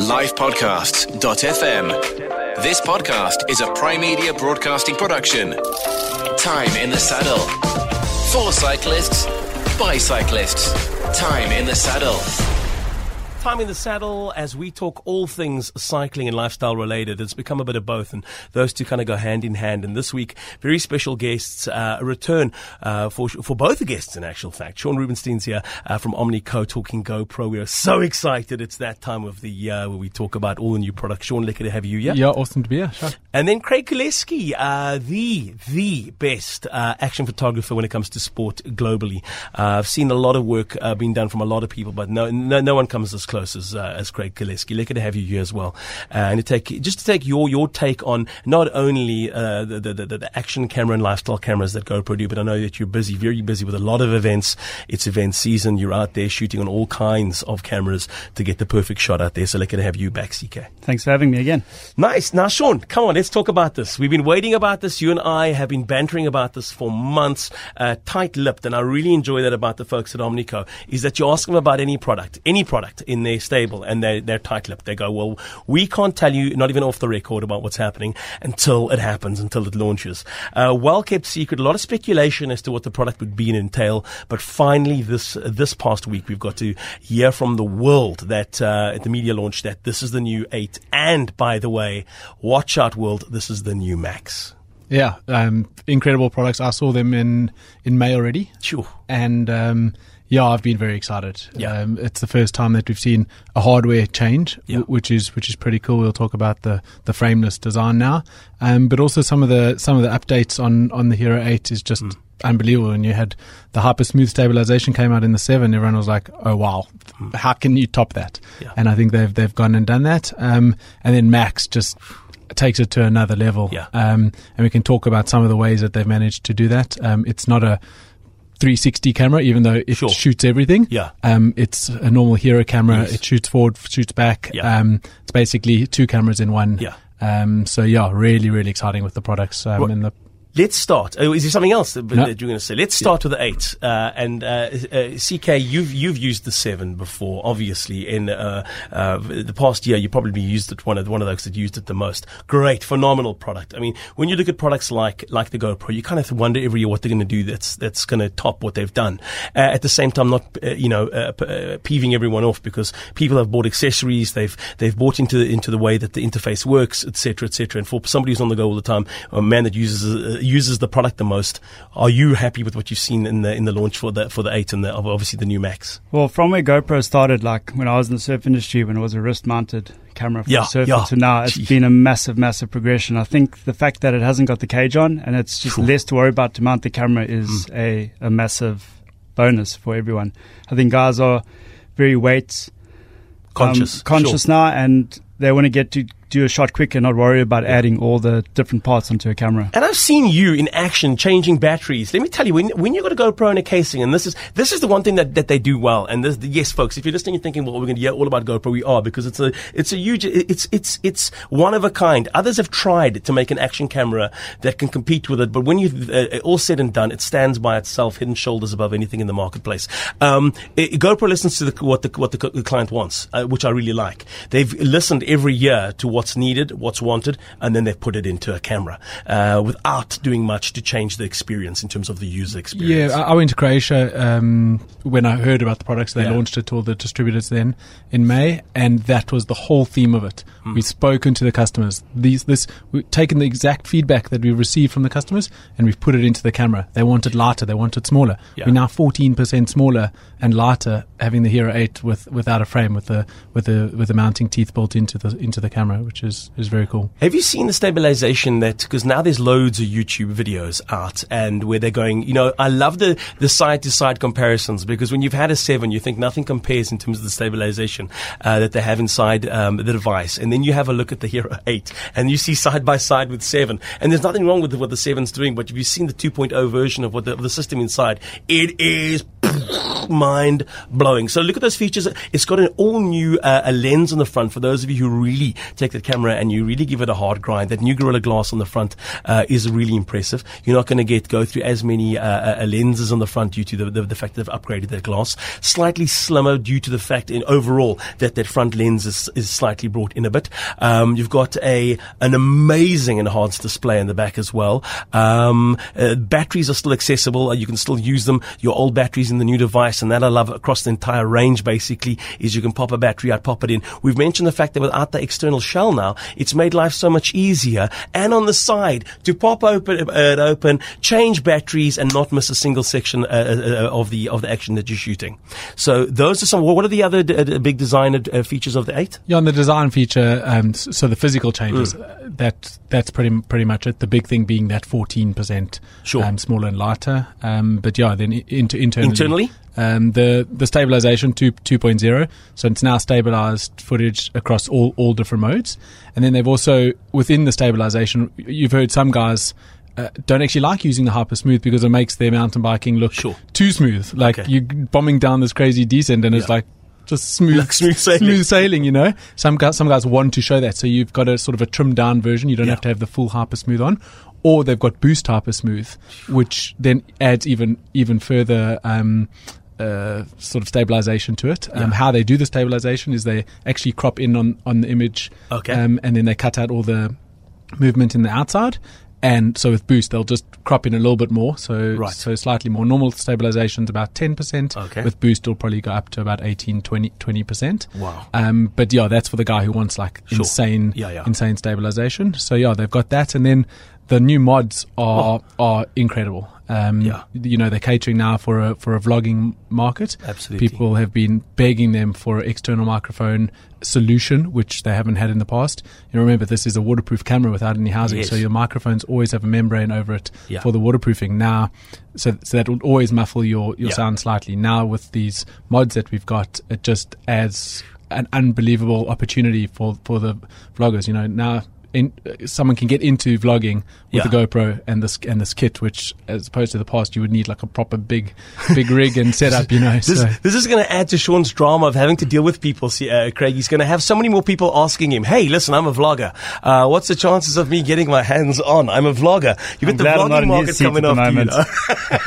livepodcasts.fm. This podcast is a Prime Media broadcasting production. Time in the saddle. For cyclists, by cyclists. Time in the saddle. Time in the saddle as we talk all things cycling and lifestyle related. It's become a bit of both, and those two kind of go hand in hand. And this week, very special guests, uh, a return uh, for for both the guests. In actual fact, Shaun Rubenstein's here uh, from Omnico talking GoPro. We are so excited. It's that time of the year where we talk about all the new products. Shaun, lucky to have you here. Yeah, awesome to be here. Sure. And then Craig Kolesky, uh, the the best uh, action photographer when it comes to sport globally. Uh, I've seen a lot of work uh, being done from a lot of people, but no no, no one comes as close as uh, as Craig Kolesky. Lucky to have you here as well, uh, and to take just to take your your take on not only uh, the, the, the the action camera and lifestyle cameras that GoPro do, but I know that you're busy, very busy with a lot of events. It's event season. You're out there shooting on all kinds of cameras to get the perfect shot out there. So lucky to have you back, CK. Thanks for having me again. Nice. Now, Shaun, come on, let's talk about this. We've been waiting about this. You and I have been bantering about this for months, uh, tight-lipped, and I really enjoy that about the folks at Omnico, is that you ask them about any product, any product in their stable, and they're, they're tight-lipped. They go, well, we can't tell you, not even off the record, about what's happening until it happens, until it launches. Uh, well-kept secret, a lot of speculation as to what the product would be and entail, but finally this, this past week, we've got to hear from the world that, uh, at the media launch that this is the new 8, and by the way, watch out world, this is the new Max. Yeah, um, incredible products. I saw them in in May already, Sure. and um, yeah, I've been very excited. Yeah. Um, it's the first time that we've seen a hardware change, Yeah. w- which is which is pretty cool. We'll talk about the the frameless design now, um, but also some of the some of the updates on on the Hero Eight is just. Mm. Unbelievable. And you had the hyper smooth stabilization came out in the seven. Everyone was like, "Oh wow, how can you top that?" Mm. Yeah. And I think they've they've gone and done that. Um, and then Max just takes it to another level. Yeah. Um, and we can talk about some of the ways that they've managed to do that. Um, it's not a 360 camera, even though it Sure. shoots everything. Yeah. Um, it's a normal hero camera. Yes. It shoots forward, shoots back. Yeah. Um, it's basically two cameras in one. Yeah. Um, so yeah, really, really exciting with the products. Um, What- and the, Let's start. Oh, is there something else that, No. that you're going to say? Let's start with the eight. Uh, and uh, uh, CK, you've you've used the seven before, obviously. In uh, uh, the past year, you probably used it one of one of those that used it the most. Great, phenomenal product. I mean, when you look at products like like the GoPro, you kind of wonder every year what they're going to do that's that's going to top what they've done. Uh, at the same time, not uh, you know uh, p- uh, peeving everyone off because people have bought accessories, they've they've bought into into the way that the interface works, etc., etc. And for somebody who's on the go all the time, a man that uses uses the product the most, are you happy with what you've seen in the in the launch for the for the eight and the obviously the new Max? Well, from where GoPro started, like when I was in the surf industry, when it was a wrist mounted camera for Yeah, surfer, yeah. to now, it's Gee. been a massive, massive progression. I think the fact that it hasn't got the cage on and it's just Sure. less to worry about to mount the camera is a, a massive bonus for everyone. I think guys are very weight um, Conscious, conscious now, and they want to get to do a shot quick and not worry about adding all the different parts onto a camera. And I've seen you in action changing batteries. Let me tell you, when, when you've got a GoPro in a casing, and this is this is the one thing that, that they do well. And this, yes, folks, if you're listening and thinking, well, we're going to hear all about GoPro, we are because it's a it's a huge it's it's it's one of a kind. Others have tried to make an action camera that can compete with it, but when you've uh, all said and done, it stands by itself, head and shoulders above anything in the marketplace. Um, it, GoPro listens to the, what the what the, client wants, uh, which I really like. They've listened every year to what's needed, what's wanted, and then they've put it into a camera uh, without doing much to change the experience in terms of the user experience. yeah, I, I went to Croatia um, when I heard about the products. They Yeah. launched it to all the distributors then in May, and that was the whole theme of it. Hmm. We've spoken to the customers. These, this, we've taken the exact feedback that we've received from the customers, and we've put it into the camera. They wanted it lighter. They wanted smaller. Yeah. We're now 14% smaller and lighter, having the Hero 8 with without a frame, with the with the with the mounting teeth built into the into the camera, which is is very cool. Have you seen the stabilization that, because now there's loads of YouTube videos out and where they're going, you know, I love the, the side to side comparisons because when you've had a seven, you think nothing compares in terms of the stabilization uh, that they have inside um, the device. And then you have a look at the Hero 8 and you see side by side with seven. And there's nothing wrong with what the seven's doing, but if you've seen the 2.0 version of what the, of the system inside, it is mind blowing. So look at those features. It's got an all new uh, a lens on the front. For those of you who really take the camera and you really give it a hard grind, that new Gorilla Glass on the front uh, is really impressive. You're not going to get go through as many uh, uh, lenses on the front due to the, the, the fact that they've upgraded their glass. Slightly slimmer due to the fact in overall that that front lens is, is slightly brought in a bit. Um, you've got a an amazing enhanced display in the back as well. Um, uh, batteries are still accessible. Uh, you can still use them. Your old batteries in the new device, and that I love across the entire range. Basically, is you can pop a battery out, pop it in. We've mentioned the fact that without the external shell now, it's made life so much easier. And on the side, to pop open uh, it open, change batteries, and not miss a single section uh, uh, uh of the of the action that you're shooting. So those are some. What are the other d- d- big design uh, features of the eight? Yeah, on the design feature, um, so the physical changes. Mm. that that's pretty pretty much it. The big thing being that 14% sure. um, smaller and lighter. Um, but yeah, then into internally. Internally? Um, the the stabilization 2, 2.0, so it's now stabilized footage across all, all different modes. And then they've also, within the stabilization, you've heard some guys uh, don't actually like using the hyper smooth because it makes their mountain biking look sure. too smooth. Like okay. you're bombing down this crazy descent and yeah. it's like just smooth, like smooth sailing. Smooth sailing, you know. Some guys, some guys want to show that, so you've got a sort of a trimmed down version. You don't yeah. have to have the full hyper smooth on, or they've got boost hyper smooth, which then adds even even further. Um, uh, sort of stabilization to it. Um, yeah. How they do the stabilization is they actually crop in on, on the image, okay. um, and then they cut out all the movement in the outside, and so with boost, they'll just crop in a little bit more. So, right. so slightly more. Normal stabilization is about 10%. Okay. With boost, it'll probably go up to about 18, 20, 20%. Wow. Um, but yeah, that's for the guy who wants like sure. insane, yeah, yeah. insane stabilization. So yeah, they've got that. And then the new mods are, oh. are incredible. Um, yeah. You know, they're catering now for a for a vlogging market. Absolutely. People have been begging them for an external microphone solution, which they haven't had in the past. You know, remember, this is a waterproof camera without any housing, yes. so your microphones always have a membrane over it yeah. for the waterproofing. Now, so, so that will always muffle your, your yeah. sound slightly. Now, with these mods that we've got, it just adds an unbelievable opportunity for, for the vloggers. You know, now in, uh, someone can get into vlogging with yeah. the GoPro and this and this kit, which as opposed to the past, you would need like a proper big, big rig and setup. You know, this, so. this is going to add to Shaun's drama of having to deal with people. See, uh, Craig, he's going to have so many more people asking him, "Hey, listen, I'm a vlogger. Uh, what's the chances of me getting my hands on? I'm a vlogger. You get the vlogging market coming after you." Know?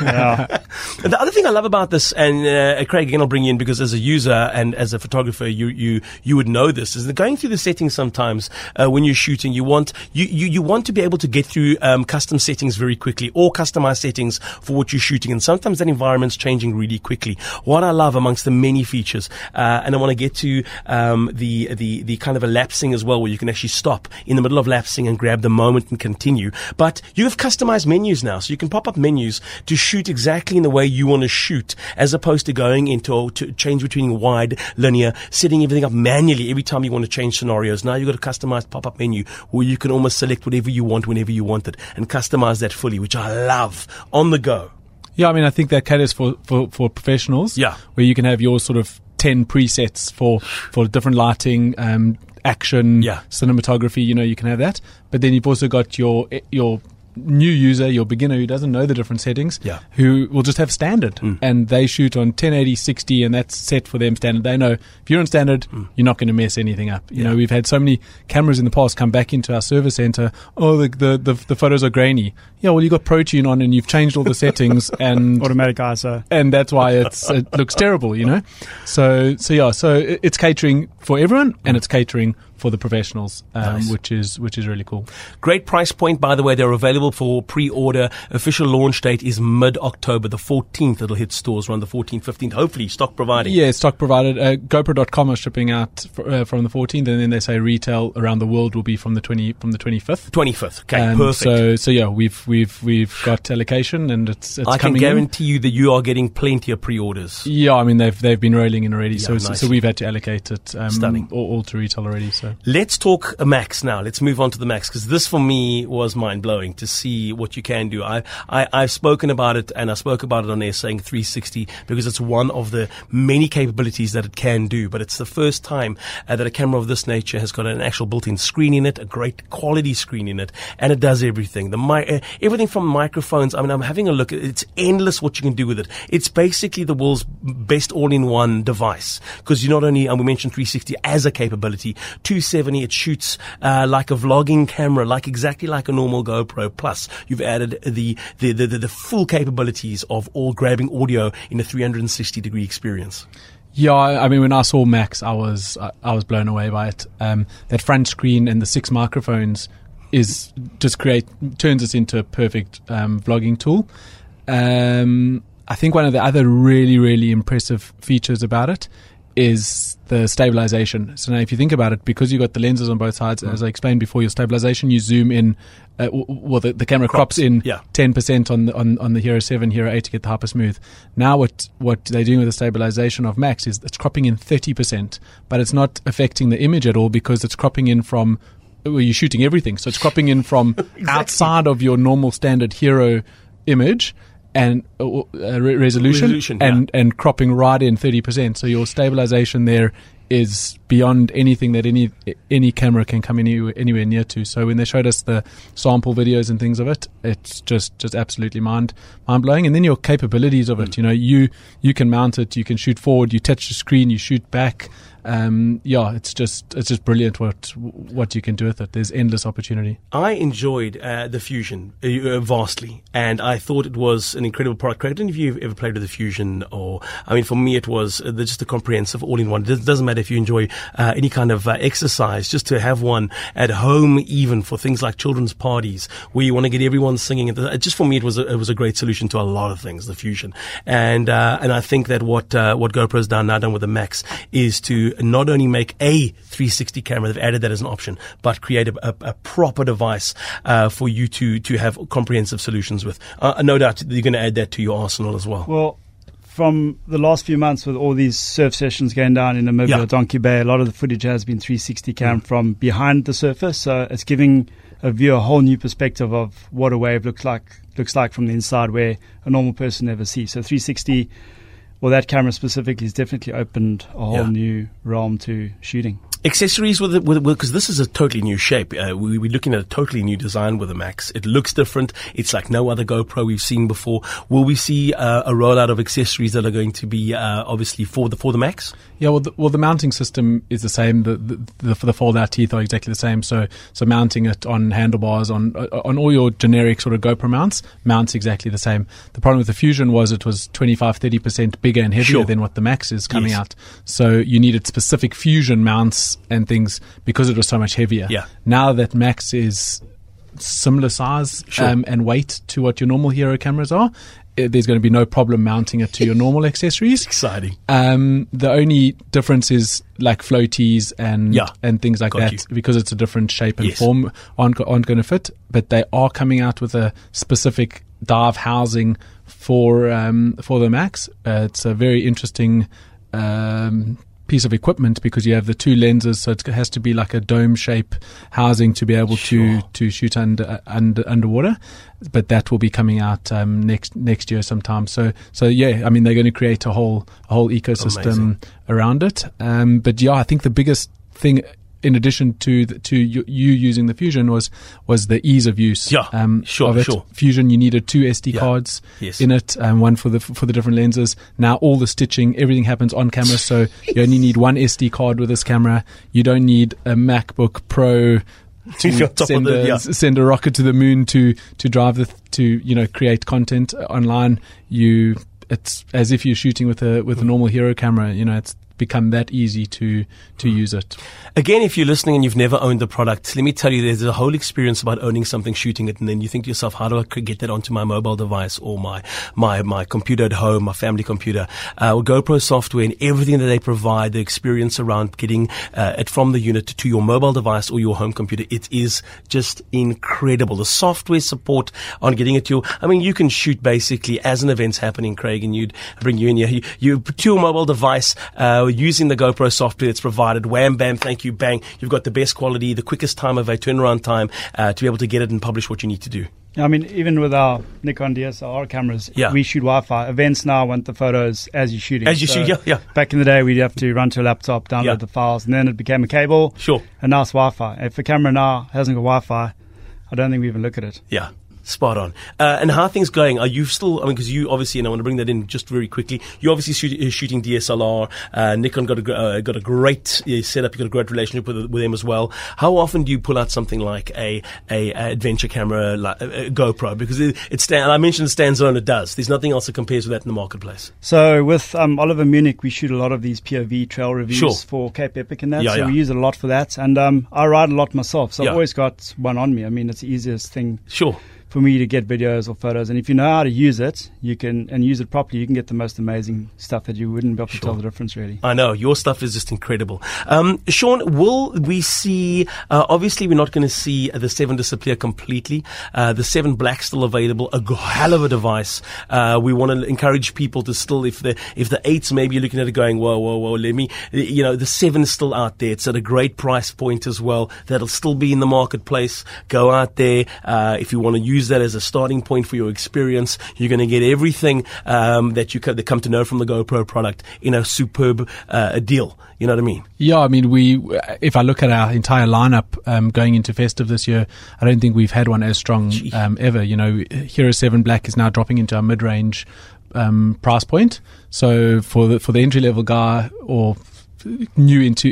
yeah. the other thing I love about this, and uh, Craig, again, I'll bring you in because as a user and as a photographer, you you you would know this is that going through the settings sometimes uh, when you're shooting you want you, you, you want to be able to get through um, custom settings very quickly or customized settings for what you're shooting. And sometimes that environment's changing really quickly. What I love amongst the many features, uh, and I want to get to um, the, the, the kind of a lapsing as well, where you can actually stop in the middle of lapsing and grab the moment and continue. But you have customized menus now, so you can pop up menus to shoot exactly in the way you want to shoot, as opposed to going into to change between wide, linear, setting everything up manually every time you want to change scenarios. Now you've got a customized pop-up menu where you can almost select whatever you want whenever you want it and customize that fully, which I love on the go. Yeah, I mean, I think that caters for, for, for professionals. Yeah. Where you can have your sort of 10 presets for, for different lighting, um, action, yeah. cinematography, you know, you can have that. But then you've also got your, your new user, your beginner who doesn't know the different settings, yeah. who will just have standard mm. and they shoot on 1080, 60, and that's set for them standard. They know if you're on standard, mm. you're not going to mess anything up. You yeah. know, we've had so many cameras in the past come back into our service center. Oh, the, the, the, the photos are grainy. Yeah, well, you got ProTune on and you've changed all the settings and automatic ISO, and that's why it's it looks terrible. You know, so so yeah, so it's catering for everyone and it's catering for the professionals, um, nice. which is which is really cool. Great price point, by the way. They're available for pre-order. Official launch date is mid-October, the 14th. It'll hit stores around the 14th, 15th. Hopefully, stock provided. Yeah, stock provided. Uh, GoPro.com are shipping out for, uh, from the 14th, and then they say retail around the world will be from the 20 from the 25th. 25th. Okay, um, perfect. So so yeah, we've we've we've got allocation, and it's it's I coming. can guarantee in. you that you are getting plenty of pre-orders. Yeah, I mean they've they've been rolling in already. Yeah, so nice. so we've had to allocate it. Um, Stunning. All, all to retail already. So let's talk a Max now. Let's move on to the Max because this for me was mind blowing to see what you can do. I, I, I've spoken about it and I spoke about it on air saying 360 because it's one of the many capabilities that it can do. But it's the first time uh, that a camera of this nature has got an actual built-in screen in it, a great quality screen in it, and it does everything. The mi- uh, everything from microphones. I mean, I'm having a look. It's endless what you can do with it. It's basically the world's best all-in-one device because you not only, and we mentioned 360 as a capability, 270 it shoots uh, like a vlogging camera, like exactly like a normal GoPro. Plus, you've added the the, the, the, full capabilities of all grabbing audio in a 360 degree experience. Yeah, I mean, when I saw Max, I was I, I was blown away by it. Um, that front screen and the six microphones is just create turns us into a perfect um, vlogging tool. Um, I think one of the other really really impressive features about it is the stabilization. So now, if you think about it, because you've got the lenses on both sides, mm. as I explained before, your stabilization, you zoom in. Uh, well, the, the camera crops, crops in ten yeah. percent on the on, on the Hero Seven, Hero Eight to get the hyper smooth. Now, what what they're doing with the stabilization of Max is it's cropping in thirty percent, but it's not affecting the image at all because it's cropping in from well, you're shooting everything, so it's cropping in from exactly. outside of your normal standard Hero image and uh, uh re- resolution, resolution, and yeah. and cropping right in 30%. So your stabilization there is beyond anything that any any camera can come any, anywhere near to. So when they showed us the sample videos and things of it, it's just just absolutely mind mind blowing. And then your capabilities of it, mm. you know, you you can mount it, you can shoot forward, you touch the screen, you shoot back um, yeah, it's just it's just brilliant what what you can do with it. There's endless opportunity. I enjoyed uh, the Fusion uh, uh vastly, and I thought it was an incredible product. I don't know if you've ever played with the Fusion, or I mean, for me, it was uh, just a comprehensive all-in-one. It doesn't matter if you enjoy uh, any kind of uh, exercise, just to have one at home, even for things like children's parties, where you want to get everyone singing. Just for me, it was a, it was a great solution to a lot of things. The Fusion, and and I think that what what GoPro's done now done with the Max is to not only make a 360 camera, they've added that as an option, but create a, a, a proper device uh, for you to to have comprehensive solutions with. Uh, no doubt you're going to add that to your arsenal as well. Well, from the last few months with all these surf sessions going down in Namibia, yeah. Donkey Bay, a lot of the footage has been 360 cam mm. from behind the surface. So it's giving a view a whole new perspective of what a wave looks like looks like from the inside where a normal person never sees. So 360 well, that camera specifically has definitely opened a whole yeah. new realm to shooting accessories with it because this is a totally new shape. Uh, we, are looking at a totally new design with the Max. It looks different. It's like no other GoPro we've seen before. Will we see uh, a rollout of accessories that are going to be uh, obviously for the for the Max? Yeah, well, the, well, the mounting system is the same. The the, the, the fold out teeth are exactly the same. So so mounting it on handlebars on uh, on all your generic sort of GoPro mounts mounts exactly the same. The problem with the Fusion was it was 25 30 percent bigger and heavier sure. than what the Max is coming yes. out. So you needed specific Fusion mounts and things because it was so much heavier. Yeah. Now that Max is similar size sure. um, and weight to what your normal Hero cameras are, eh, there's going to be no problem mounting it to your normal accessories. Exciting. Um, the only difference is like floaties and yeah, and things like that you. because it's a different shape and yes. form aren't, aren't going to fit. But they are coming out with a specific dive housing for um, for the Max. Uh, it's a very interesting. Um, piece of equipment because you have the two lenses, so it has to be like a dome shape housing to be able sure. to to shoot under, under underwater. But that will be coming out um, next next year sometime. So so yeah, I mean they're going to create a whole a whole ecosystem Amazing. around it. Um, but yeah, I think the biggest thing in addition to the, to you, you, using the Fusion was was the ease of use. Yeah, um, sure, of it. sure. Fusion, you needed two SD yeah. cards yes. in it, um, one for the for the different lenses. Now all the stitching, everything happens on camera, so you only need one SD card with this camera. You don't need a MacBook Pro to send, the, a, yeah. send a rocket to the moon to to drive the to you know create content online. You it's as if you're shooting with a with a normal hero camera. You know, it's become that easy to to use it. Again, if you're listening and you've never owned the product, let me tell you, there's a whole experience about owning something, shooting it, and then you think to yourself, how do I get that onto my mobile device or my my my computer at home, my family computer? Uh, GoPro software and everything that they provide, the experience around getting uh, it from the unit to your mobile device or your home computer, it is just incredible. The software support on getting it to your, I mean, you can shoot basically as an event's happening, Craig, and you'd bring you in here. You, you to your mobile device. Uh, using the GoPro software that's provided. Wham, bam, thank you, bang. You've got the best quality, the quickest time of a turnaround time uh, to be able to get it and publish what you need to do. I mean, even with our Nikon DSLR cameras, Yeah. we shoot Wi-Fi. Events now want the photos as you're shooting. As you shoot, yeah, yeah. Back in the day, we'd have to run to a laptop, download Yeah. the files, and then it became a cable. Sure. And now it's Wi-Fi. If a camera now hasn't got Wi-Fi, I don't think we even look at it. Yeah. Spot on. Uh, and how are things going? Are you still, I mean, because you obviously, and I want to bring that in just very quickly, you obviously shoot, uh, shooting DSLR. Uh, Nikon got a, uh, got a great uh, setup. You've got a great relationship with, with them as well. How often do you pull out something like a, a, a adventure camera, like a, a GoPro? Because it, it stand, I mentioned it stands alone, it does. There's nothing else that compares with that in the marketplace. So with um, Oliver Munnik, we shoot a lot of these POV trail reviews Sure. for Cape Epic and that. Yeah, so yeah. we use it a lot for that. And um, I ride a lot myself, so Yeah. I've always got one on me. I mean, it's the easiest thing Sure. For me to get videos or photos. And if you know how to use it, you can and use it properly, you can get the most amazing stuff that you wouldn't be able to tell the difference really. I know your stuff is just incredible. Um, Shaun, will we see? Uh, obviously, we're not going to see the seven disappear completely. Uh, the seven black still available, a hell of a device. Uh, we want to encourage people to still, if the if the eights, maybe you're looking at it going, whoa, whoa, whoa, let me, you know, the seven's still out there. It's at a great price point as well. That'll still be in the marketplace. Go out there uh, if you want to use that as a starting point for your experience. You're going to get everything um, that you co- that come to know from the GoPro product in a superb uh, deal. You know what I mean? Yeah, I mean, we. If I look at our entire lineup um, going into festive this year, I don't think we've had one as strong um, ever. You know, Hero Seven Black is now dropping into our mid-range um, price point. So for the for the entry level guy or new into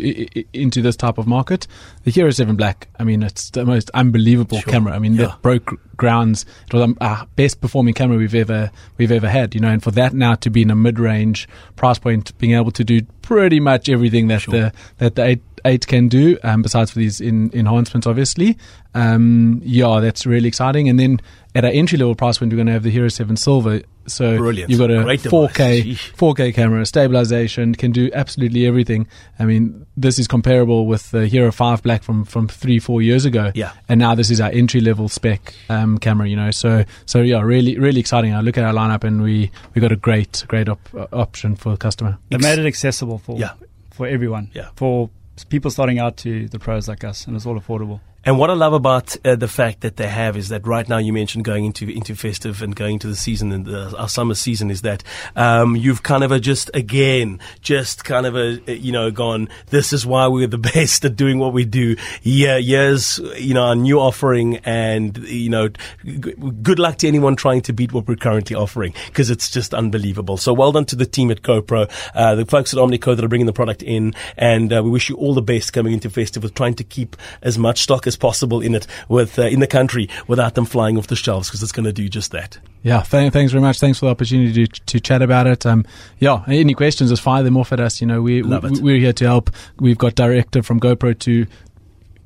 into this type of market, the Hero Seven Black. I mean, it's the most unbelievable Sure. camera. I mean, Yeah. that broke grounds. It was um, our best performing camera we've ever we've ever had. You know, and for that now to be in a mid range price point, being able to do pretty much everything that the that the eight eight can do, um, besides for these in, enhancements, obviously. Um, yeah, that's really exciting. And then at our entry level price point, we're going to have the Hero Seven Silver. So Brilliant. you've got a Great 4K Sheesh. 4K camera, stabilization, can do absolutely everything. I mean, this is comparable with the Hero 5 Black from, from three, four years ago. Yeah. And now this is our entry level spec um, camera, you know. So, so yeah, really, really exciting. I look at our lineup and we, we got a great, great op- uh, option for the customer. They made it accessible for Yeah. for everyone. Yeah. For people starting out to the pros like us, and it's all affordable. And what I love about uh, the fact that they have is that right now you mentioned going into into festive and going to the season and the, our summer season is that um, you've kind of a just again just kind of a you know gone this is why we're the best at doing what we do. Yeah years you know our new offering and you know g- good luck to anyone trying to beat what we're currently offering because it's just unbelievable. So well done to the team at GoPro uh, the folks at Omnico that are bringing the product in and uh, we wish you all the best coming into festive with trying to keep as much stock as possible in it with uh, in the country without them flying off the shelves because it's going to do just that. Yeah, th- thanks very much. Thanks for the opportunity to, to chat about it. Um, yeah, any questions, just fire them off at us. You know, we, Love we, it. we're here to help. We've got directive from GoPro to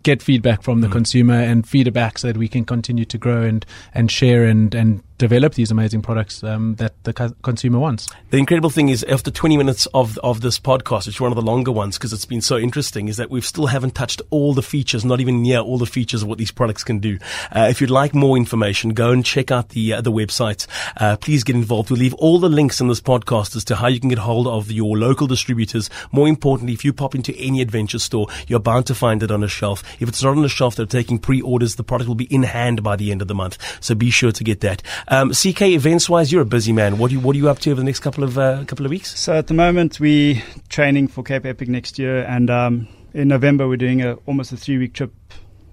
get feedback from the consumer and feed it back so that we can continue to grow and, and share and, and develop these amazing products um, that the co- consumer wants. The incredible thing is, after 20 minutes of of this podcast, which is one of the longer ones because it's been so interesting, is that we still haven't touched all the features, not even near all the features of what these products can do. Uh, if you'd like more information, go and check out the uh, the website. Uh, please get involved. We'll leave all the links in this podcast as to how you can get hold of your local distributors. More importantly, if you pop into any adventure store, you're bound to find it on a shelf. If it's not on a shelf, they're taking pre-orders. The product will be in hand by the end of the month. So be sure to get that. Um, CK events wise, you're a busy man. What are you, what are you up to over the next couple of uh, couple of weeks? So at the moment, we're training for Cape Epic next year, and um, in November we're doing a almost a three week trip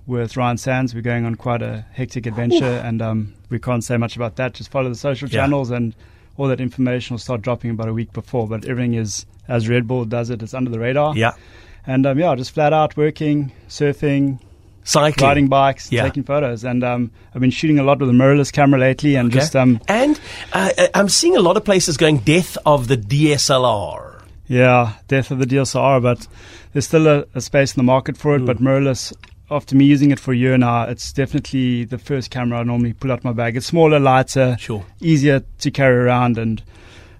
with Ryan Sandes. We're going on quite a hectic adventure, and um, we can't say much about that. Just follow the social Yeah. channels, and all that information will start dropping about a week before. But everything is as Red Bull does it. It's under the radar. Yeah, And um, yeah, just flat out working, surfing, cycling, riding bikes, Yeah. taking photos. And um, I've been shooting a lot with the mirrorless camera lately, and Okay. just um, and uh, I'm seeing a lot of places going death of the DSLR. Yeah, death of the DSLR, but there's still a, a space in the market for it. Mm. But mirrorless, after me using it for a year now, it's definitely the first camera I normally pull out my bag. It's smaller, lighter, Sure. easier to carry around, and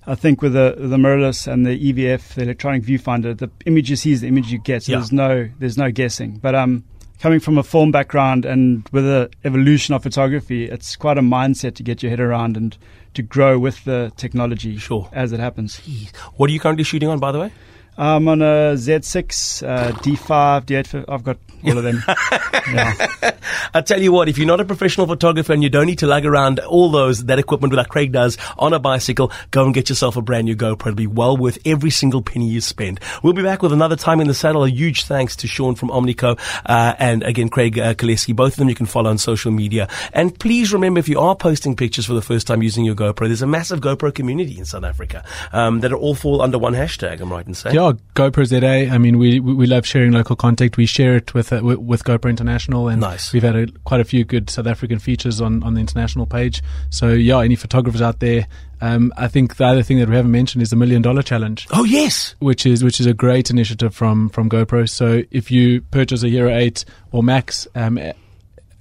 I think with the the mirrorless and the EVF, the electronic viewfinder, the image you see is the image you get. So Yeah. there's no there's no guessing. But um, coming from a film background and with the evolution of photography, it's quite a mindset to get your head around and to grow with the technology Sure. as it happens. What are you currently shooting on, by the way? I'm on a Z6, uh, D5, D8. I've got all of them. yeah. I tell you what, if you're not a professional photographer and you don't need to lug around all those that equipment like Craig does on a bicycle, go and get yourself a brand new GoPro. It'll be well worth every single penny you spend. We'll be back with another time in the saddle. A huge thanks to Shaun from Omnico uh, and again Craig uh, Kolesky. Both of them you can follow on social media. And please remember, if you are posting pictures for the first time using your GoPro, there's a massive GoPro community in South Africa um, that are all fall under one hashtag. I'm right in saying. Yeah, GoPro ZA. I mean, we we love sharing local content. We share it with uh, with GoPro International, and nice. we've had a, quite a few good South African features on on the international page. So yeah, any photographers out there. Um, I think the other thing that we haven't mentioned is the million dollar challenge. Oh yes, which is which is a great initiative from from GoPro. So if you purchase a Hero Eight or Max, um,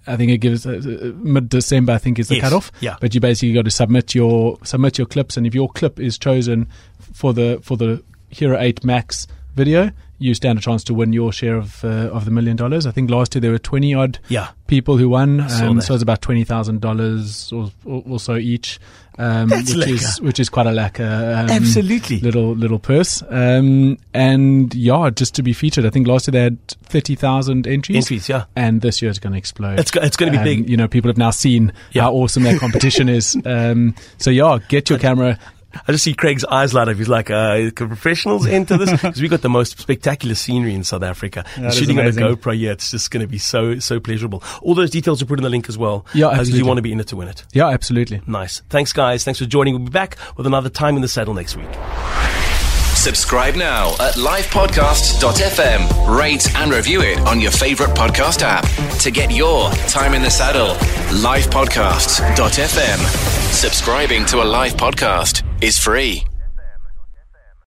I think it gives uh, uh mid December. I think is the yes. cutoff. Yeah. But you basically got to submit your submit your clips, and if your clip is chosen for the for the Hero Eight Max video, you stand a chance to win your share of uh, of the million dollars. I think last year there were twenty odd yeah. people who won, um, so it's about twenty thousand dollars or, or so each. Um, which lekker. is which is quite a lekker. Um, Absolutely. little little purse. Um, and yeah, just to be featured. I think last year they had thirty thousand entries. Entries, yeah. And this year it's going to explode. It's go- it's going to be Um, big. You know, people have now seen Yeah. how awesome that competition is. Um, so yeah, get your camera. I just see Craig's eyes light up. He's like, uh, professionals into this? Because we've got the most spectacular scenery in South Africa. That is Shooting on a. GoPro, yeah, it's just going to be so, so pleasurable. All those details are put in the link as well. Yeah, Because you want to be in it to win it. Yeah, absolutely. Nice. Thanks, guys. Thanks for joining. We'll be back with another Time in the Saddle next week. Subscribe now at livepodcast.fm. Rate and review it on your favorite podcast app to get your time in the saddle. Livepodcast.fm. Subscribing to a live podcast is free.